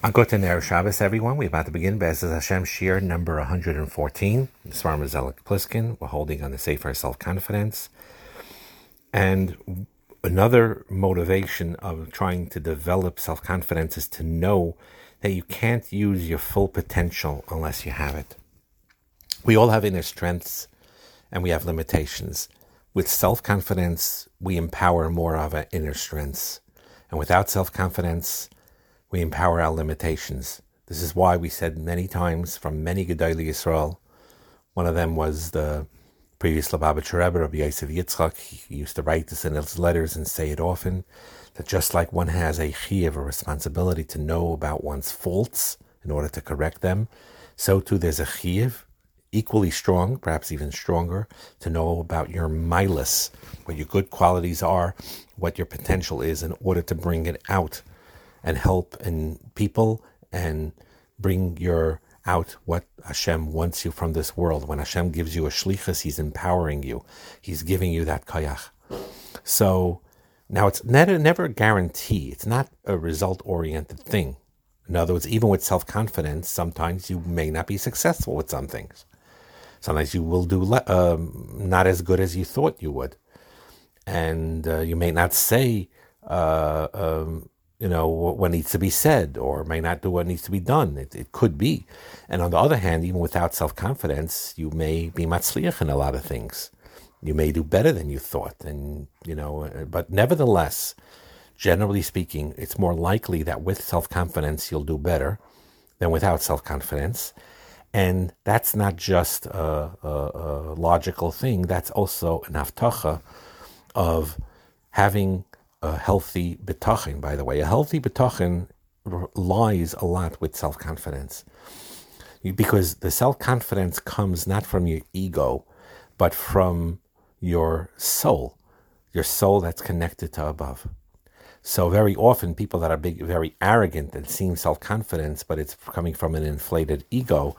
Agotin Erev Shabbos, everyone. We're about to begin Be'ezaz Hashem Shiur number 114. Svarim Zelig Pliskin. We're holding on the Sefer Self-Confidence. And another motivation of trying to develop self-confidence is to know that you can't use your full potential unless you have it. We all have inner strengths and we have limitations. With self-confidence, we empower more of our inner strengths. And without self-confidence, we empower our limitations. This is why we said many times from many Gedolei Yisrael. One of them was the previous Lubavitcher Rebbe, Rabbi Yosef Yitzchak. He used to write this in his letters and say it often, that just like one has a chiyuv, a responsibility to know about one's faults in order to correct them, so too there's a chiyuv, equally strong, perhaps even stronger, to know about your milus, what your good qualities are, what your potential is in order to bring it out and help and people and bring your out what Hashem wants you from this world. When Hashem gives you a shlichus, He's empowering you. He's giving you that kayach. So now it's never, never guarantee. It's not a result oriented thing. In other words, even with self confidence, sometimes you may not be successful with some things. Sometimes you will do le- um, not as good as you thought you would, and uh, you may not say uh, um, you know, what needs to be said or may not do what needs to be done. It, it could be. And on the other hand, even without self confidence, you may be matzliach in a lot of things. You may do better than you thought. And, you know, uh, but nevertheless, generally speaking, it's more likely that with self confidence, you'll do better than without self confidence. And that's not just a, a, a, logical thing, that's also an aftacha of having a healthy bitachon, by the way. A healthy bitachon lies a lot with self confidence. Because the self confidence comes not from your ego, but from your soul, your soul that's connected to above. So very often, people that are big, very arrogant and seem self confidence, but it's coming from an inflated ego,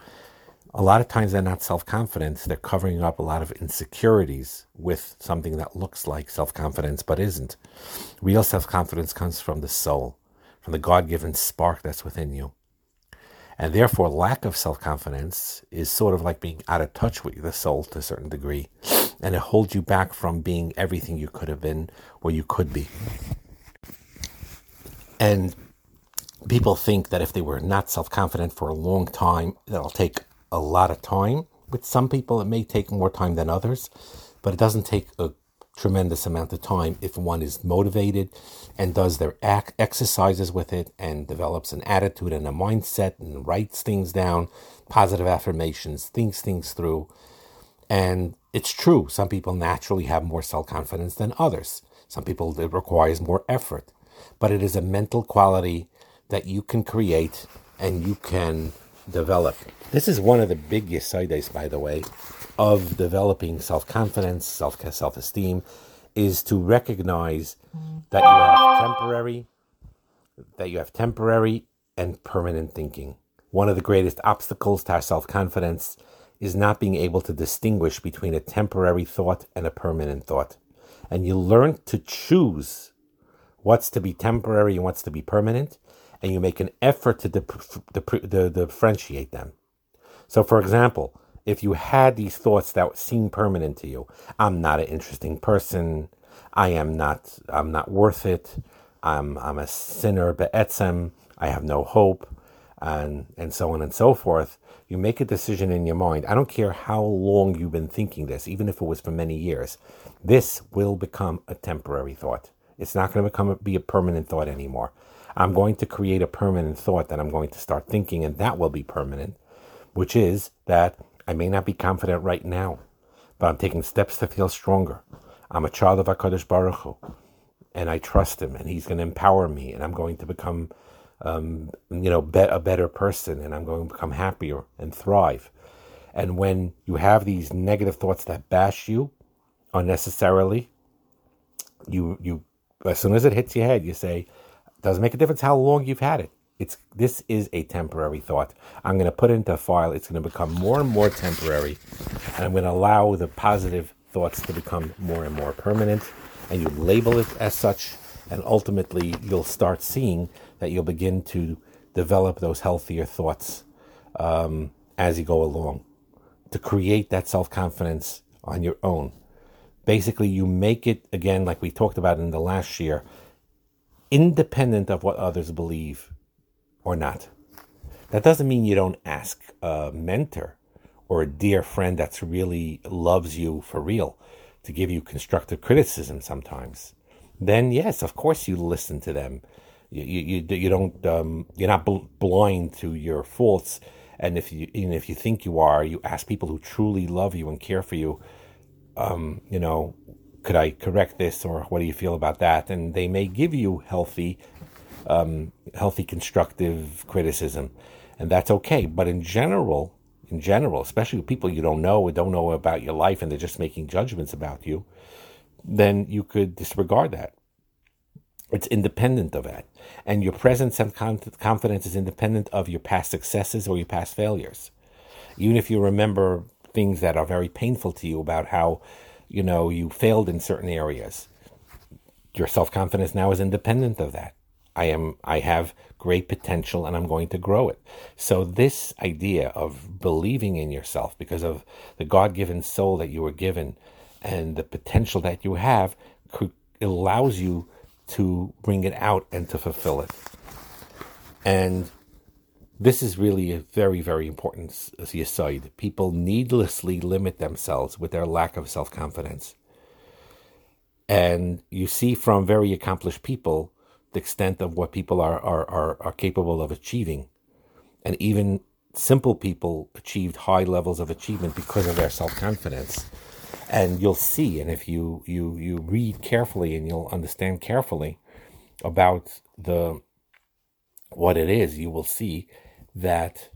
a lot of times they're not self confident. They're covering up a lot of insecurities with something that looks like self confidence but isn't. Real self confidence comes from the soul, from the God given spark that's within you. And therefore, lack of self confidence is sort of like being out of touch with the soul to a certain degree. And it holds you back from being everything you could have been or you could be. And people think that if they were not self confident for a long time, that'll take a lot of time. With some people, it may take more time than others, but it doesn't take a tremendous amount of time if one is motivated and does their ac- exercises with it and develops an attitude and a mindset and writes things down, positive affirmations, thinks things through. And it's true, some people naturally have more self confidence than others. Some people, it requires more effort. But it is a mental quality that you can create and you can develop. This is one of the big yesaides, by the way, of developing self confidence, self self esteem, is to recognize that you have temporary, that you have temporary and permanent thinking. One of the greatest obstacles to our self confidence is not being able to distinguish between a temporary thought and a permanent thought. And you learn to choose what's to be temporary and what's to be permanent, and you make an effort to differentiate them. So, for example, if you had these thoughts that seem permanent to you, I'm not an interesting person, I am not, I'm not worth it, I'm, I'm a sinner, be'etzem, I have no hope, and, and so on and so forth, you make a decision in your mind. I don't care how long you've been thinking this, even if it was for many years. This will become a temporary thought. It's not going to become a, be a permanent thought anymore. I'm going to create a permanent thought that I'm going to start thinking, and that will be permanent, which is that I may not be confident right now, but I'm taking steps to feel stronger. I'm a child of HaKadosh Baruch Hu, and I trust Him, and He's going to empower me, and I'm going to become, um, you know, be- a better person, and I'm going to become happier and thrive. And when you have these negative thoughts that bash you unnecessarily, you you as soon as it hits your head, you say, doesn't make a difference how long you've had it. It's this is a temporary thought. I'm going to put it into a file. It's going to become more and more temporary, and I'm going to allow the positive thoughts to become more and more permanent. And you label it as such, and ultimately you'll start seeing that you'll begin to develop those healthier thoughts um, as you go along to create that self confidence on your own. Basically, you make it again, like we talked about in the last year, independent of what others believe or not. That doesn't mean you don't ask a mentor or a dear friend that's really loves you for real to give you constructive criticism sometimes. Then yes, of course you listen to them. You you you, don't um, you're not bl- blind to your faults. And if you if you think you are, you ask people who truly love you and care for you. Um, you know, could I correct this or what do you feel about that? And they may give you healthy, um, healthy constructive criticism, and that's okay. But in general, in general, especially with people you don't know or don't know about your life and they're just making judgments about you, then you could disregard that. It's independent of that. And your present self confidence is independent of your past successes or your past failures. Even if you remember things that are very painful to you about how, you know, you failed in certain areas, your self confidence now is independent of that. I am I have great potential and I'm going to grow it. So this idea of believing in yourself because of the God-given soul that you were given and the potential that you have allows you to bring it out and to fulfill it. And this is really a very, very important aside. People needlessly limit themselves with their lack of self confidence. And you see from very accomplished people the extent of what people are, are, are, are capable of achieving. And even simple people achieved high levels of achievement because of their self confidence. And you'll see, and if you, you, you read carefully and you'll understand carefully about the what it is, you will see that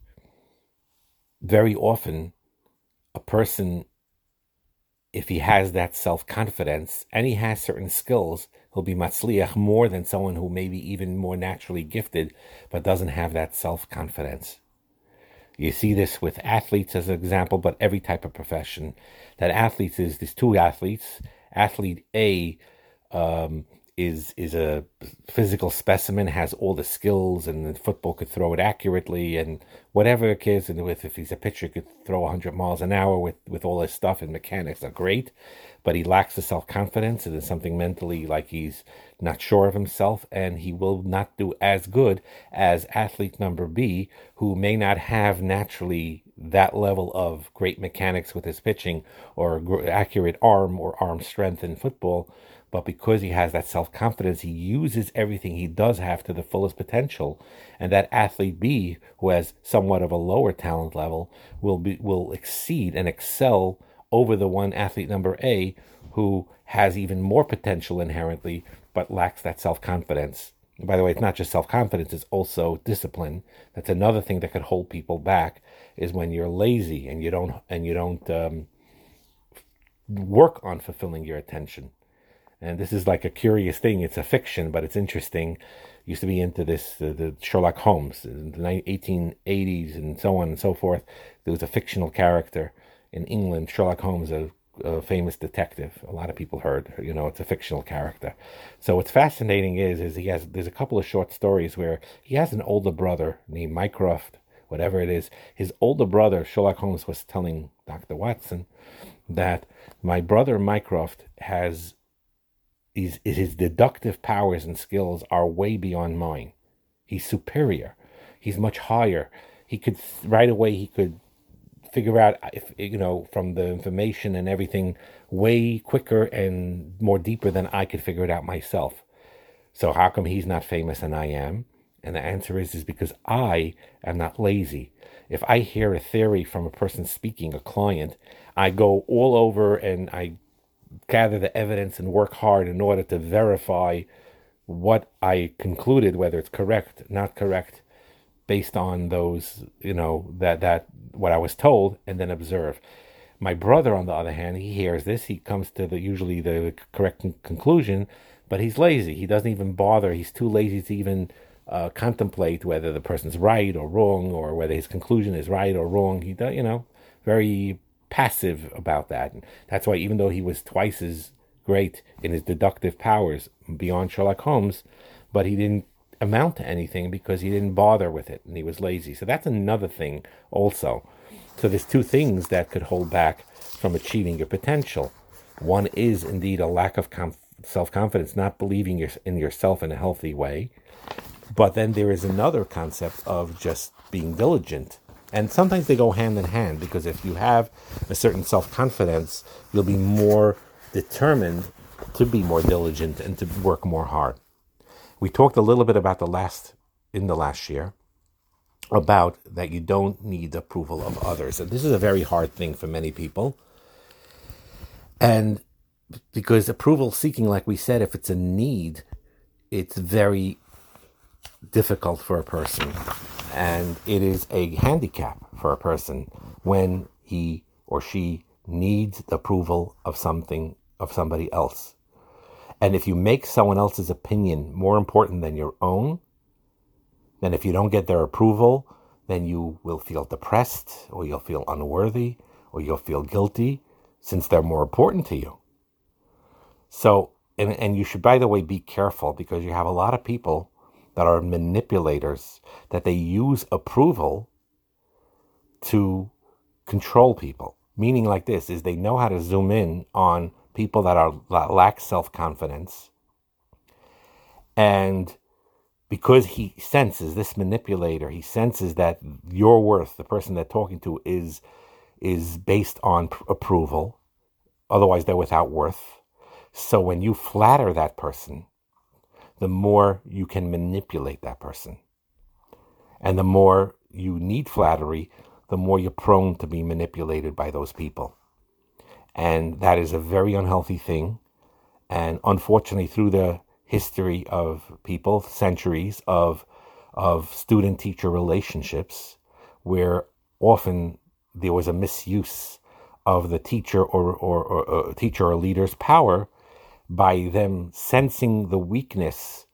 very often a person, if he has that self confidence and he has certain skills, he'll be matzliach more than someone who may be even more naturally gifted but doesn't have that self confidence. You see this with athletes as an example, but every type of profession. That athletes is these two athletes. Athlete A um, is is a physical specimen, has all the skills, and the football could throw it accurately, and whatever it is, and with if he's a pitcher, could throw 100 miles an hour with with all his stuff and mechanics are great, but he lacks the self confidence. It is something mentally like he's not sure of himself, and he will not do as good as athlete number B, who may not have naturally that level of great mechanics with his pitching or accurate arm or arm strength in football but because he has that self confidence, he uses everything he does have to the fullest potential. And that athlete B, who has somewhat of a lower talent level, will be will exceed and excel over the one athlete number A, who has even more potential inherently, but lacks that self confidence. By the way, it's not just self confidence; it's also discipline. That's another thing that could hold people back. Is when you're lazy and you don't and you don't um, work on fulfilling your attention and this is like a curious thing. It's a fiction, but it's interesting. Used to be into this, uh, the Sherlock Holmes in the 1880s and so on and so forth. There was a fictional character in England, Sherlock Holmes, a, a famous detective. A lot of people heard, you know, it's a fictional character. So what's fascinating is, is he has, there's a couple of short stories where he has an older brother named Mycroft, whatever it is. His older brother, Sherlock Holmes, was telling Dr. Watson that my brother Mycroft has his, his deductive powers and skills are way beyond mine. He's superior. He's much higher. He could right away. He could figure out if you know from the information and everything way quicker and more deeper than I could figure it out myself. So how come he's not famous and I am? And the answer is is because I am not lazy. If I hear a theory from a person speaking, a client, I go all over and I gather the evidence and work hard in order to verify what I concluded, whether it's correct, not correct, based on those, you know, that that what I was told, and then observe. My brother, on the other hand, he hears this. He comes to the usually the correct conclusion, but he's lazy. He doesn't even bother. He's too lazy to even uh, contemplate whether the person's right or wrong, or whether his conclusion is right or wrong. He, does, you know, very passive about that. And that's why, even though he was twice as great in his deductive powers beyond Sherlock Holmes, but he didn't amount to anything because he didn't bother with it and he was lazy. So that's another thing also. So there's two things that could hold back from achieving your potential. One is indeed a lack of self confidence, not believing in yourself in a healthy way. But then there is another concept of just being diligent. And sometimes they go hand in hand because if you have a certain self confidence, you'll be more determined to be more diligent and to work more hard. We talked a little bit about the last in the last year about that you don't need the approval of others. And this is a very hard thing for many people. And because approval seeking, like we said, if it's a need, it's very difficult for a person. And it is a handicap for a person when he or she needs the approval of something, of somebody else. And if you make someone else's opinion more important than your own, then if you don't get their approval, then you will feel depressed, or you'll feel unworthy, or you'll feel guilty, since they're more important to you. So, and, and you should, by the way, be careful because you have a lot of people that are manipulators, that they use approval to control people. Meaning, like this, is they know how to zoom in on people that are that lack self confidence, and because he senses this manipulator, he senses that your worth, the person they're talking to, is is based on pr- approval. Otherwise, they're without worth. So when you flatter that person, the more you can manipulate that person, and the more you need flattery, the more you're prone to be manipulated by those people. And that is a very unhealthy thing. And unfortunately, through the history of people, centuries of, of student teacher relationships, where often there was a misuse of the teacher or, or, or, or uh, teacher or leader's power by them sensing the weakness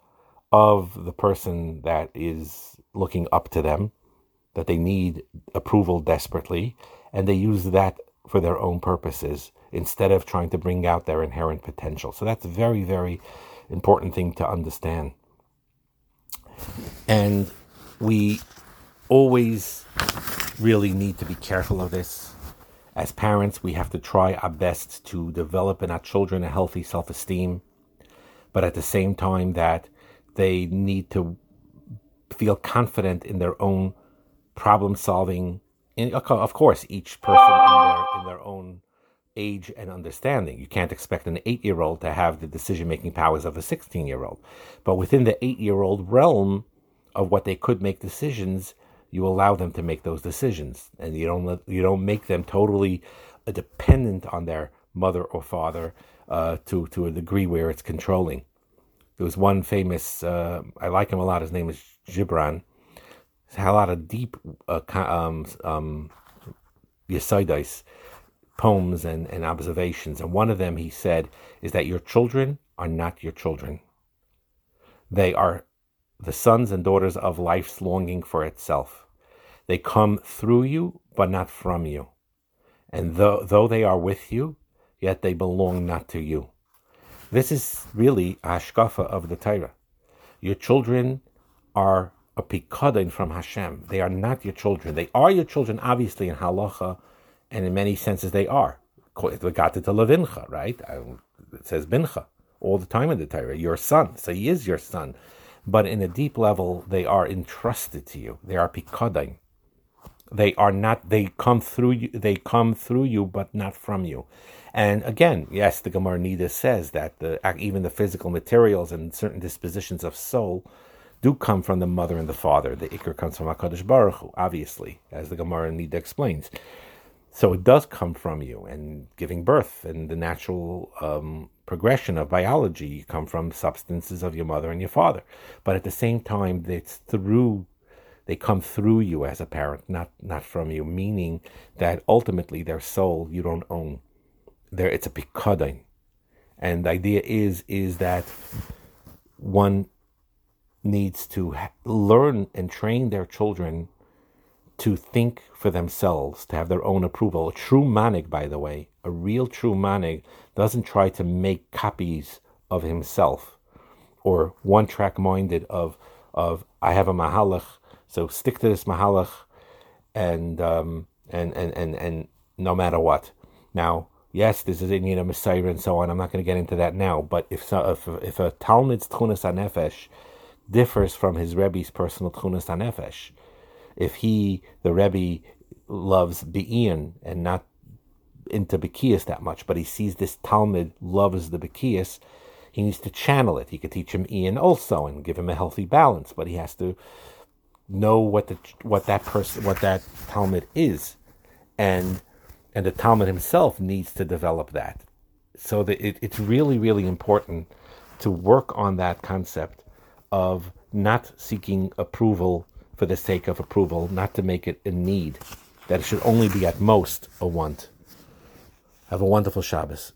of the person that is looking up to them, that they need approval desperately, and they use that for their own purposes instead of trying to bring out their inherent potential. So that's a very, very important thing to understand. And we always really need to be careful of this. As parents, we have to try our best to develop in our children a healthy self esteem, but at the same time, that they need to feel confident in their own problem solving of course, each person in their, in their own age and understanding. You can't expect an eight year old to have the decision making powers of a 16 year old. But within the eight year old realm of what they could make decisions, you allow them to make those decisions. And you don't, let, you don't make them totally dependent on their mother or father uh, to, to a degree where it's controlling. There was one famous, uh, I like him a lot, his name is Gibran He had a lot of deep uh, um, um, poems and, and observations. And one of them, he said, is that your children are not your children. They are the sons and daughters of life's longing for itself. They come through you, but not from you. And though, though they are with you, yet they belong not to you. This is really Hashkafa of the Torah. Your children are a pikadon from Hashem. They are not your children. They are your children, obviously, in halacha, and in many senses they are. To levincha, right? It says bincha all the time in the Torah. Your son, so he is your son. But in a deep level, they are entrusted to you. They are pikadon. They are not. They come through you. They come through you, but not from you. And again, yes, the Gemara Niddah says that the, even the physical materials and certain dispositions of soul do come from the mother and the father. The Iker comes from HaKadosh Baruch Hu, obviously, as the Gemara Niddah explains. So it does come from you, and giving birth and the natural um, progression of biology you come from substances of your mother and your father. But at the same time, it's through they come through you as a parent, not not from you. Meaning that ultimately their soul you don't own. There, it's a pikadon, and the idea is is that one needs to learn and train their children to think for themselves, to have their own approval. A true manhig, by the way, a real true manhig doesn't try to make copies of himself or one track minded of of I have a mahalach, so stick to this mahalach, and um, and and and and no matter what. Now, yes, this is Indian Messiah and so on. I'm not going to get into that now. But if so, if if a Talmid's tchunas anefesh differs from his Rebbe's personal tchunas anefesh, if he the Rebbe loves be'in and not into Bekias that much, but he sees this Talmid loves the Bekias, he needs to channel it. He could teach him Ian also and give him a healthy balance, but he has to know what the what that person what that Talmid is, and and the Talmid himself needs to develop that. So that it, it's really really important to work on that concept of not seeking approval for the sake of approval, not to make it a need, that it should only be at most a want. Have a wonderful Shabbos.